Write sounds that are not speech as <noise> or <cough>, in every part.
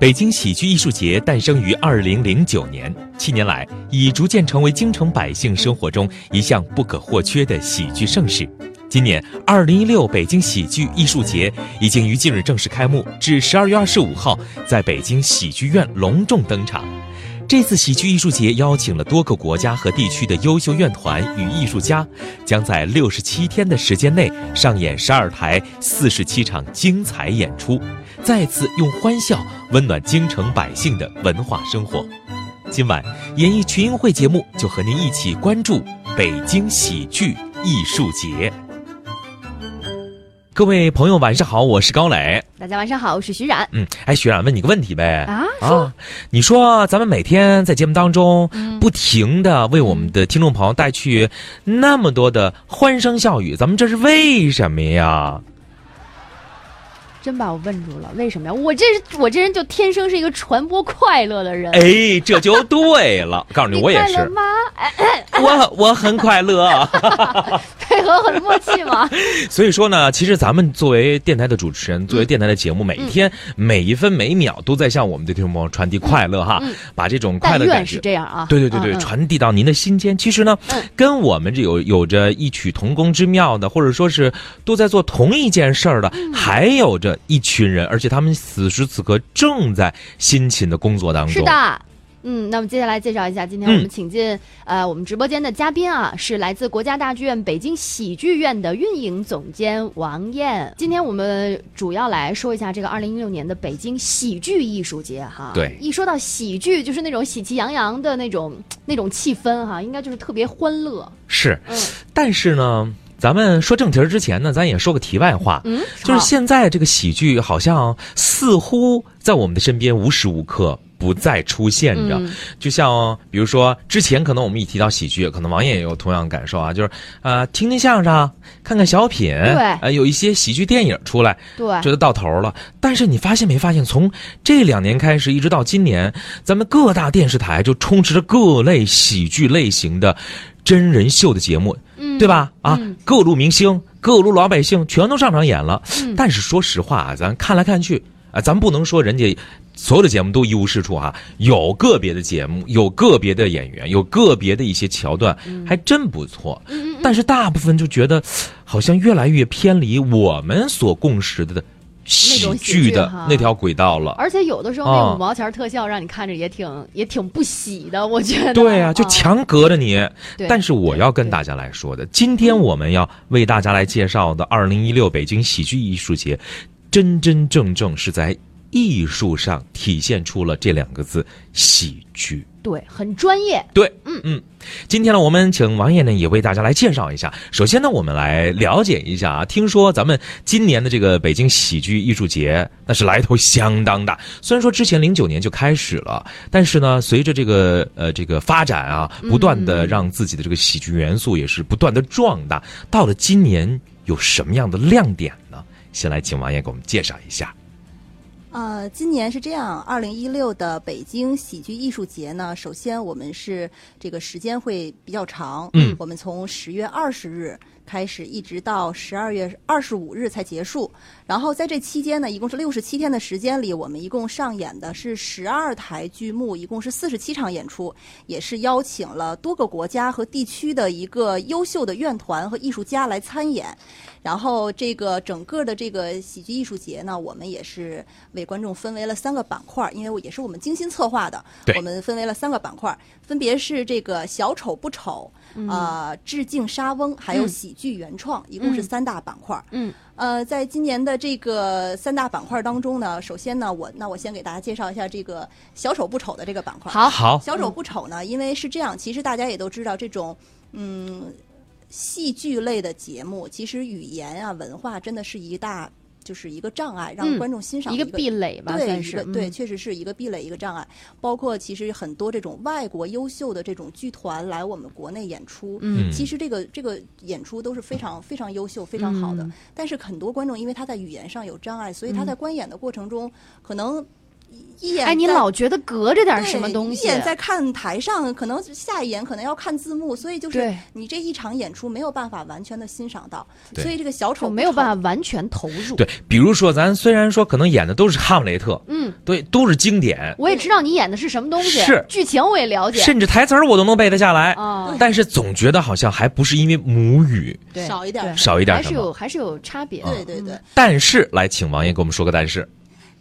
北京喜剧艺术节诞生于二零零九年，七年来已逐渐成为京城百姓生活中一项不可或缺的喜剧盛事。今年二零一六北京喜剧艺术节已经于近日正式开幕，至十二月二十五号在北京喜剧院隆重登场。这次喜剧艺术节邀请了多个国家和地区的优秀院团与艺术家，将在六十七天的时间内上演十二台四十七场精彩演出，再次用欢笑温暖京城百姓的文化生活。今晚演艺群英会节目就和您一起关注北京喜剧艺术节。各位朋友，晚上好，我是高磊。大家晚上好，我是徐冉。嗯，哎，徐冉，问你个问题呗。啊，啊，你说咱们每天在节目当中不停的为我们的听众朋友带去那么多的欢声笑语，咱们这是为什么呀？真把我问住了，为什么呀？我这我这人就天生是一个传播快乐的人。哎，这就对了。告诉你，我也是。吗？我我很快乐。<laughs> 很默契嘛？<laughs> 所以说呢，其实咱们作为电台的主持人，作为电台的节目，每一天每一分每秒都在向我们的听众朋友传递快乐哈，把这种快乐感是这样啊。对对对对，传递到您的心间。其实呢，跟我们这有有着异曲同工之妙的，或者说是都在做同一件事儿的，还有着。一群人，而且他们此时此刻正在辛勤的工作当中。是的，嗯，那么接下来介绍一下，今天我们请进呃我们直播间的嘉宾啊，是来自国家大剧院北京喜剧院的运营总监王艳。今天我们主要来说一下这个二零一六年的北京喜剧艺术节哈。对，一说到喜剧，就是那种喜气洋洋的那种那种气氛哈，应该就是特别欢乐。是，嗯，但是呢。咱们说正题之前呢，咱也说个题外话，嗯，就是现在这个喜剧好像似乎在我们的身边无时无刻不再出现着，就像比如说之前可能我们一提到喜剧，可能王爷也有同样的感受啊，就是呃听听相声，看看小品，对，呃有一些喜剧电影出来，对，觉得到头了。但是你发现没发现，从这两年开始一直到今年，咱们各大电视台就充斥着各类喜剧类型的真人秀的节目。嗯对吧？啊，各路明星、各路老百姓全都上场演了。但是说实话啊，咱看来看去啊，咱不能说人家所有的节目都一无是处啊。有个别的节目，有个别的演员，有个别的一些桥段，还真不错。但是大部分就觉得，好像越来越偏离我们所共识的。喜剧的那条轨道了，而且有的时候那五毛钱特效让你看着也挺也挺不喜的，我觉得。对啊，就强隔着你。但是我要跟大家来说的，今天我们要为大家来介绍的二零一六北京喜剧艺术节，真真正正是在艺术上体现出了这两个字——喜剧。对，很专业。对，嗯嗯。今天呢，我们请王爷呢也为大家来介绍一下。首先呢，我们来了解一下啊。听说咱们今年的这个北京喜剧艺术节，那是来头相当大。虽然说之前零九年就开始了，但是呢，随着这个呃这个发展啊，不断的让自己的这个喜剧元素也是不断的壮大。到了今年有什么样的亮点呢？先来请王爷给我们介绍一下。呃，今年是这样，二零一六的北京喜剧艺术节呢，首先我们是这个时间会比较长，嗯，我们从十月二十日开始，一直到十二月二十五日才结束。然后在这期间呢，一共是六十七天的时间里，我们一共上演的是十二台剧目，一共是四十七场演出，也是邀请了多个国家和地区的一个优秀的院团和艺术家来参演。然后这个整个的这个喜剧艺术节呢，我们也是为观众分为了三个板块，因为我也是我们精心策划的。我们分为了三个板块，分别是这个小丑不丑，啊，致敬沙翁，还有喜剧原创，一共是三大板块。嗯。呃，在今年的这个三大板块当中呢，首先呢，我那我先给大家介绍一下这个小丑不丑的这个板块。好，好。小丑不丑呢，因为是这样，其实大家也都知道这种，嗯。戏剧类的节目，其实语言啊、文化真的是一大，就是一个障碍，让观众欣赏一个壁垒吧，算是对，确实是一个壁垒，一个障碍。包括其实很多这种外国优秀的这种剧团来我们国内演出，嗯，其实这个这个演出都是非常非常优秀、非常好的。但是很多观众因为他在语言上有障碍，所以他在观演的过程中可能。一眼，哎，你老觉得隔着点什么东西？一眼在看台上，可能下一眼可能要看字幕，所以就是你这一场演出没有办法完全的欣赏到，所以这个小丑没有办法完全投入。对，比如说咱虽然说可能演的都是哈姆雷特，嗯。嗯，对，都是经典，我也知道你演的是什么东西，是剧情我也了解。甚至台词儿我都能背得下来。哦，但是总觉得好像还不是因为母语对少一点少一点还是有。还是有差别。对对对。但是，来，请王爷给我们说个但是。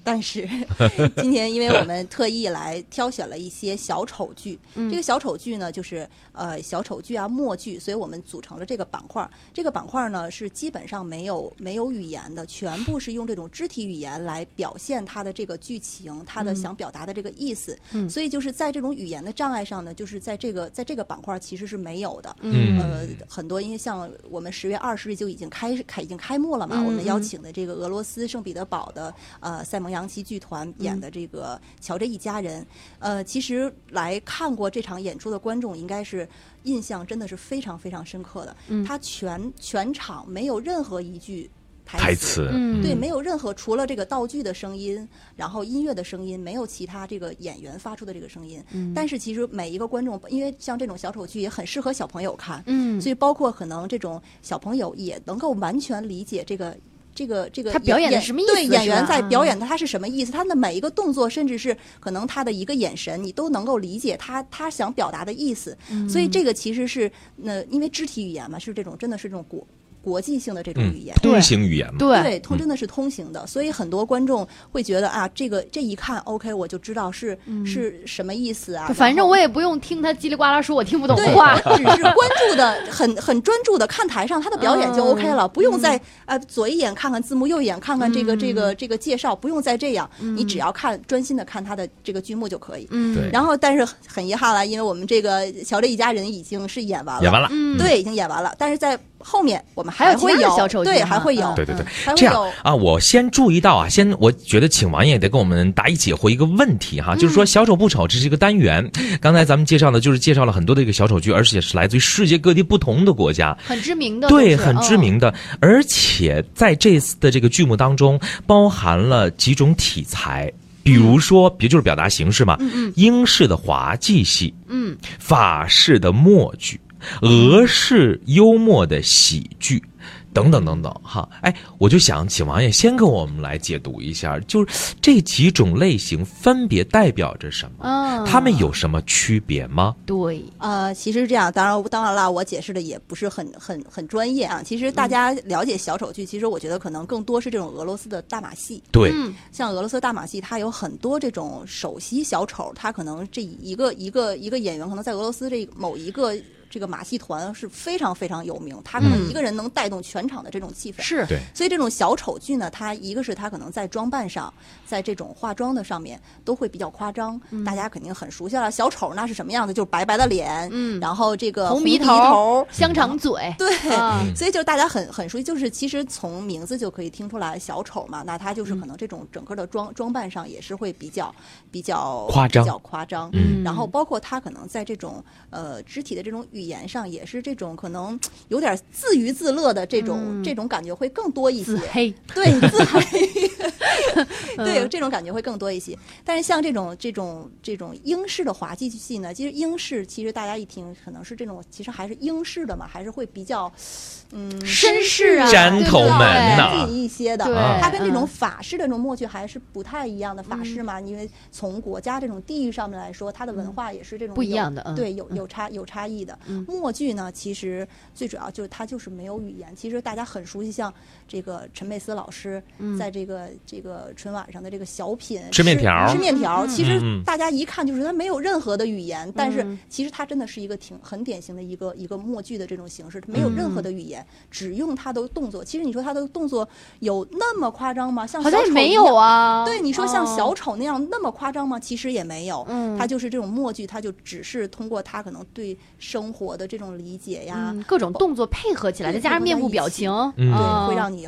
但是 <laughs> 今天，因为我们特意来挑选了一些小丑剧，嗯这个小丑剧呢，就是呃小丑剧啊、默剧，所以我们组成了这个板块儿。这个板块儿呢是基本上没有没有语言的，全部是用这种肢体语言来表现它的这个剧情，它的想表达的这个意思。嗯所以就是在这种语言的障碍上呢，就是在这个在这个板块儿其实是没有的。嗯呃，很多因为像我们十月二十日就已经开开已经开幕了嘛，嗯我们邀嗯请的这个俄罗斯圣彼得堡的呃塞蒙扬奇剧团演的这个《乔这一家人》，呃，其实来看过这场演出的观众应该是印象真的是非常非常深刻的。嗯他全全场没有任何一句台台词，嗯对，没有任何除了这个道具的声音，然后音乐的声音，没有其他这个演员发出的这个声音。嗯但是其实每一个观众，因为像这种小丑剧也很适合小朋友看，嗯，所以包括可能这种小朋友也能够完全理解这个。这个这个他表演的什么意思对，演员在表嗯演的他是什么意思？他的每一个动作，甚至是可能他的一个眼神，你都能够理解他他想表达的意思。嗯所以这个其实是那因为肢体语言嘛，是这种真的是这种国国际性的这种嗯语言。，通行语言嘛。对。对，通真的是通行的，所以很多观众会觉得啊，这个这一看 OK，我就知道是、是什么意思啊。反正我也不用听他叽里呱啦说，我听不懂对话。只是关注的很很专注的看台上他的表演就 OK 了，不用再呃左一眼看看字幕，右一眼看看这个、这个这个介绍，不用再这样，你只要看专心的看他的这个剧目就可以。嗯，对。然后，但是很遗憾了，因为我们这个《乔这一家人》已经是演完了，演完了，嗯，对，已经演完了，但是在后面我们还有其会有他的小丑剧对，还会有嗯，对对对这样啊，我先注意到啊，先我觉得请王爷得给我们答疑解惑一个问题嗯。哈，就是说小丑不丑这是一个单元，刚才咱们介绍的就是介绍了很多的一个小丑剧，而且是来自于世界各地不同的国家。很知名的，对，很知。名的，而且在这次的这个剧目当中，包含了几种题材，比如说，别就是表达形式嘛，嗯嗯。英式的滑稽戏，嗯。法式的默剧，俄式幽默的喜剧。等等等等，哈，哎，我就想请王爷先跟我们来解读一下，就是这几种类型分别代表着什么？嗯，它们有什么区别吗？对，呃，其实是这样，当然，当然了，我解释的也不是很很很专业啊。其实大家了解小丑剧，其实我觉得可能更多是这种俄罗斯的大马戏。对，嗯像俄罗斯大马戏，它有很多这种首席小丑，他可能这一个一个一个演员，可能在俄罗斯这某一个这个马戏团是非常非常有名，他可能嗯一个人能带动全场的这种气氛。是，对，所以这种小丑剧呢，它一个是它可能在装扮上，在这种化妆的上面都会比较夸张，大家肯定很熟悉了。小丑那是什么样子？就是白白的脸，嗯然后这个红鼻鼻头头，香肠嘴，<laughs> 对。所以就是大家很很熟悉，就是其实从名字就可以听出来，小丑嘛，那他就是可能这种整个的装装扮上也是会比较比较夸张比较夸张。嗯然后包括他可能在这种呃肢体的这种语言上，也是这种可能有点自娱自乐的这种、嗯这种感觉会更多一些自。黑，对，自黑，<laughs> 对，嗯这种感觉会更多一些。但是像这种这种这种英式的滑稽戏呢，其实英式其实大家一听可能是这种，其实还是英式的嘛，还是会比较嗯绅士啊山头门呐严谨一些的。对它跟这种嗯法式的这种默剧还是不太一样的。法式嘛，因为从国家这种地域上面来说，它的文化也是这种不一样的嗯对，有有差有差异的。默剧呢，其实最主要就是它就是没有语言。其实大家很熟悉，像这个陈佩斯老师在这个这个春晚上的这个小品吃面条吃面条，其实大家一看就是他没有任何的语言，但是嗯其实它真的是一个挺很典型的一个一个默剧的这种形式，没有任何的语言，只用他的动作。其实你说他的动作有那么夸张吗？像好像没有。啊。对，你说像哦小丑那样那么夸张吗？其实也没有，嗯他就是这种默剧，他就只是通过他可能对生活的这种理解呀，嗯，各种动作配合起来，再加上面部表情，嗯。啊。会让你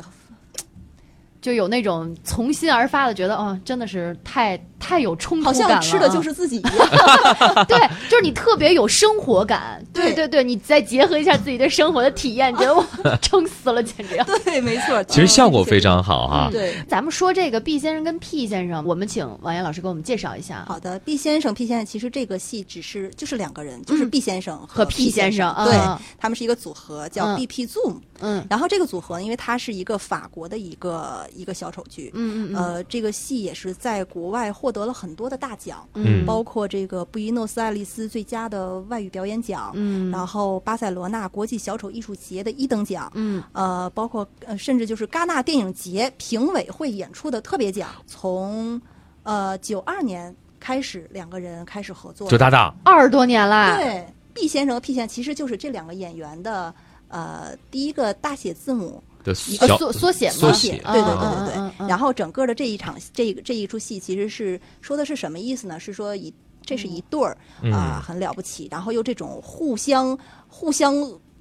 就有那种从心而发的觉得，哦，真的是太太有冲突好感了好。像吃的就是自己一样。<laughs> 对，就是你特别有生活感。对对对对，你再结合一下自己对生活的体验，觉得我 <laughs> 撑死了，简直要。对，没错。其实效果非常好哈。对。咱们说这个 B 先生跟 P 先生，我们请王岩老师给我们介绍一下。好的，B 先生、P 先生，其实这个戏只是就是两个人，就是 B 先生嗯和 P P 先生对嗯，他们是一个组合，叫嗯 BP Zoom。嗯然后这个组合呢，因为它是一个法国的一个一个小丑剧。嗯嗯嗯呃，这个戏也是在国外获得了很多的大奖，嗯。包括这个布宜诺斯艾利斯最佳的外语表演奖，嗯。然后巴塞罗那国际小丑艺术节的一等奖，嗯。呃，包括呃，甚至就是戛纳电影节评委会演出的特别奖。从呃九二年开始，两个人开始合作，就搭档，二十多年了，对 B 先生和 P 先生其实就是这两个演员的呃第一个大写字母的呃小缩缩写嘛，缩写对对对嗯对对。然后整个的这一场这个这一出戏其实是说的是什么意思呢？是说一这是一对儿啊、嗯很了不起，然后又这种互相互相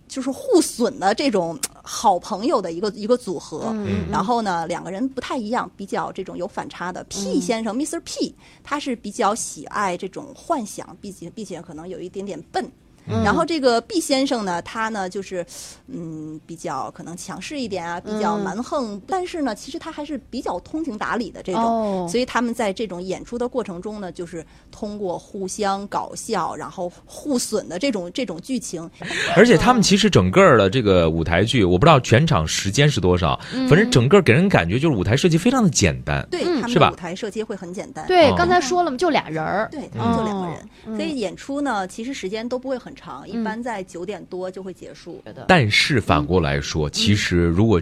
就是互损的这种好朋友的一个一个组合。嗯然后呢，两个人不太一样，比较这种有反差的。P 先生、Mr. P，他是比较喜爱这种幻想，并且并且可能有一点点笨。嗯。然后这个毕先生呢，他呢就是，嗯，比较可能强势一点啊，比较嗯蛮横，但是呢，其实他还是比较通情达理的这种。哦。所以他们在这种演出的过程中呢，就是通过互相搞笑，然后互损的这种这种剧情，而且他们其实整个的这个舞台剧，我不知道全场时间是多少，嗯。反正整个给人感觉就是舞台设计非常的简单。对、嗯。是吧他们舞台设计会很简单。对哦，刚才说了嘛，就俩人儿，对，他们就两个人，哦所以演出呢，其实时间都不会很长，嗯一般在九点多就会结束。觉得但是反过来说，其实如果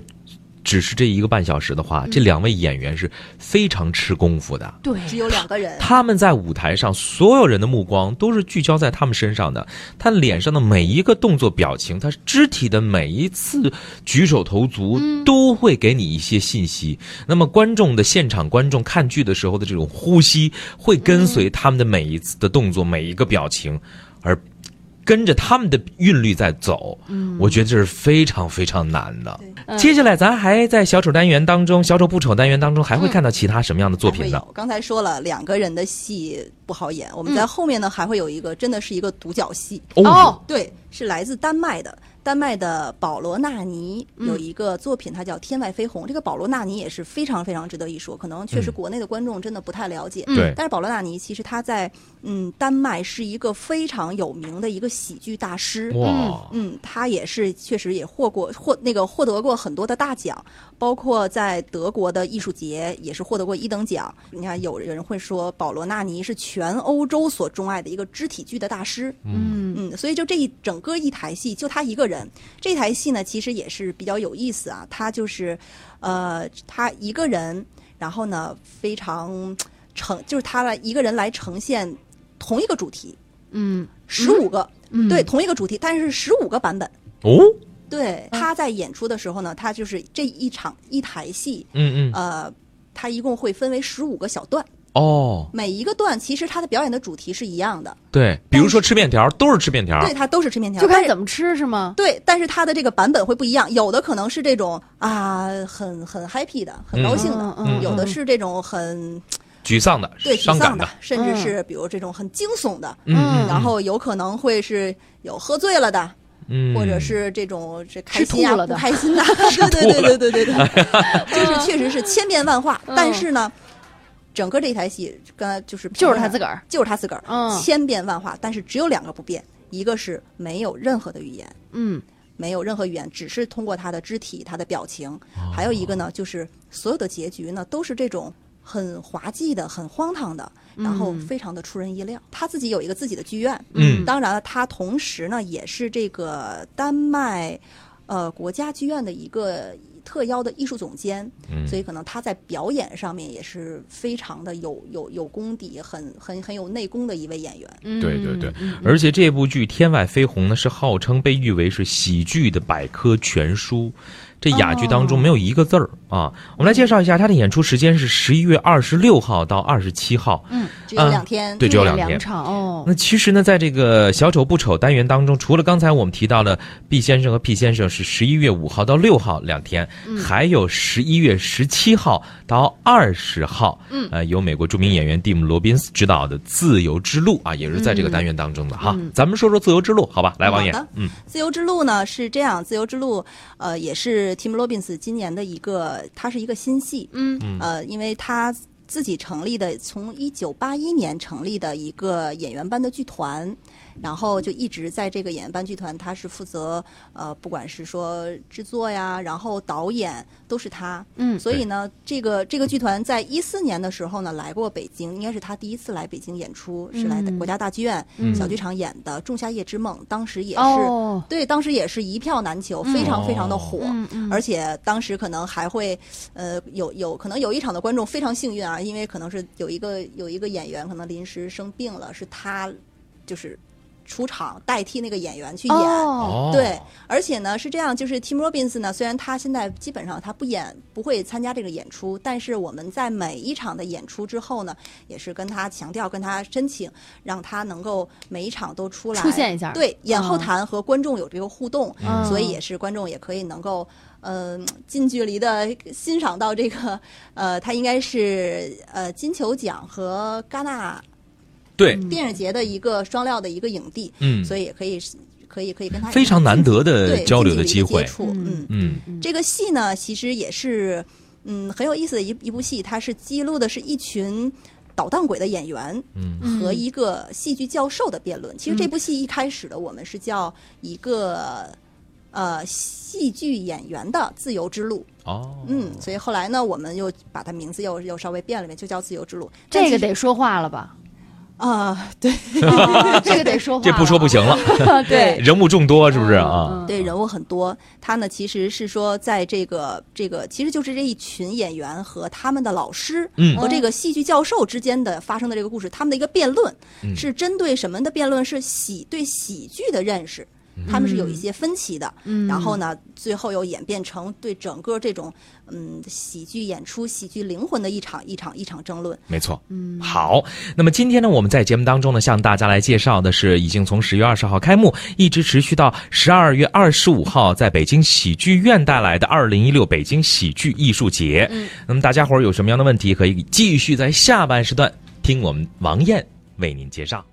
只是这一个半小时的话，这两位演员是非常吃功夫的。对，只有两个人，他们在舞台上，所有人的目光都是聚焦在他们身上的。他脸上的每一个动作、表情，他肢体的每一次举手投足，都会给你一些信息。那么，观众的现场观众看剧的时候的这种呼吸，会跟随他们的每一次的动作、每一个表情，而跟着他们的韵律在走。嗯，我觉得这是非常非常难的。对接下来，咱还在小丑单元当中，小丑不丑单元当中，还会看到其他什么样的作品呢？刚才说了，两个人的戏不好演，我们在后面呢还会有一个，真的是一个独角戏。哦，对，是来自丹麦的，丹麦的保罗纳尼嗯有一个作品，它叫《天外飞鸿》。这个保罗纳尼也是非常非常值得一说，可能确实嗯国内的观众真的不太了解。对但是保罗纳尼其实他在嗯丹麦是一个非常有名的一个喜剧大师。哇，嗯，他也是确实也获过获那个获得过很多的大奖，包括在德国的艺术节也是获得过一等奖。你看，有人会说保罗纳尼是全欧洲所钟爱的一个肢体剧的大师。嗯嗯，所以就这一整个一台戏，就他一个人。这台戏呢，其实也是比较有意思啊。他就是，呃，他一个人，然后呢，非常呈，就是他来一个人来呈现同一个主题，嗯十五个，嗯。对，同一个主题，但是十五个版本。哦，对，他在演出的时候呢，他就是这一场一台戏，嗯嗯，呃，他一共会分为十五个小段，哦，每一个段其实他的表演的主题是一样的，对，比如说吃面条，都是吃面条，对，他都是吃面条，就看怎么吃是吗？对，但是他的这个版本会不一样，有的可能是这种啊，很很 happy 的，很高兴的；嗯嗯嗯有的是这种很沮丧的，对伤感沮丧的，甚至是比如这种很惊悚的，嗯。嗯，然后有可能会是有喝醉了的，嗯，或者是这种这开心呀、吃吐了的。不开心的，对对对对对对对，<laughs> 就是确实是千变万化。嗯。但是呢，整个这台戏刚才就是就是他自个儿，就是他自个儿，嗯。千变万化，但是只有两个不变，一个是没有任何的语言。嗯。没有任何语言，只是通过他的肢体、他的表情。哦。还有一个呢，就是所有的结局呢都是这种很滑稽的、很荒唐的，然后非常的出人意料。他自己有一个自己的剧院，嗯当然了，他同时呢也是这个丹麦呃国家剧院的一个特邀的艺术总监，嗯所以可能他在表演上面也是非常的有有有功底，很很很有内功的一位演员。嗯，对对对嗯，而且这部剧《天外飞鸿》呢，是号称被誉为是喜剧的百科全书。这哑剧当中没有一个字儿啊！我们来介绍一下，它的演出时间是十一月二十六号到二十七号。嗯，只有两天，对只有两天场哦，那其实呢，在这个小丑不丑单元当中，除了刚才我们提到的毕先生和 P 先生是十一月五号到六号两天，还有十一月十七号到二十号，嗯，呃，由美国著名演员蒂姆·罗宾斯执导的《自由之路》啊，也是在这个单元当中的哈。咱们说说《自由之路》，好吧？来，王爷，嗯，自由之路呢是这样，自由之路，呃，也是 Tim Robbins 今年的一个，它是一个新戏，嗯。呃，因为他自己成立的，从一九八一年成立的一个演员班的剧团，然后就一直在这个演员班剧团，他是负责呃，不管是说制作呀，然后导演都是他。嗯。所以呢，这个这个剧团在一四年的时候呢，来过北京，应该是他第一次来北京演出，是来嗯。国家大剧院嗯。小剧场演的《仲夏夜之梦》，当时也是、哦，对，当时也是一票难求，非常非常的火。而且当时可能还会，呃，有有可能有一场的观众非常幸运啊，因为可能是有一个有一个演员可能临时生病了，是他就是出场代替那个演员去演。哦，对，而且呢是这样，就是 Tim Robbins 呢，虽然他现在基本上他不演不会参加这个演出，但是我们在每一场的演出之后呢，也是跟他强调、跟他申请，让他能够每一场都出来出现一下对，演后谈和观众有这个互动，嗯所以也是观众也可以能够。嗯、近距离的欣赏到这个，呃，他应该是呃金球奖和戛纳对，电影节的一个双料的一个影帝，嗯，所以也可以可以可以跟他非常难得的交流的机会。嗯。嗯，嗯。这个戏呢，其实也是嗯很有意思的一一部戏，它是记录的是一群捣蛋鬼的演员嗯。嗯和一个戏剧教授的辩论。其实这部戏一开始的我们是叫一个呃戏剧演员的自由之路，哦，嗯，所以后来呢，我们又把它名字又又稍微变了变，就叫自由之路。这个得说话了吧？啊、对。啊 <laughs> 这个得说话，这不说不行了，<laughs> 对，人物众多是不是？啊？嗯。对，人物很多。他呢，其实是说，在这个这个，其实就是这一群演员和他们的老师，嗯。和这个戏剧教授之间的发生的这个故事，他们的一个辩论，嗯。是针对什么的辩论？是喜对喜剧的认识，他们是有一些分歧的。嗯然后呢，最后又演变成对整个这种嗯喜剧演出、喜剧灵魂的一场一场一场争论。没错。嗯，好，那么今天呢，我们在节目当中呢，向大家来介绍的是已经从十月二十号开幕，一直持续到十二月二十五号，在北京喜剧院带来的二零一六北京喜剧艺术节。嗯，那么大家伙儿有什么样的问题，可以继续在下半时段听我们王艳为您介绍。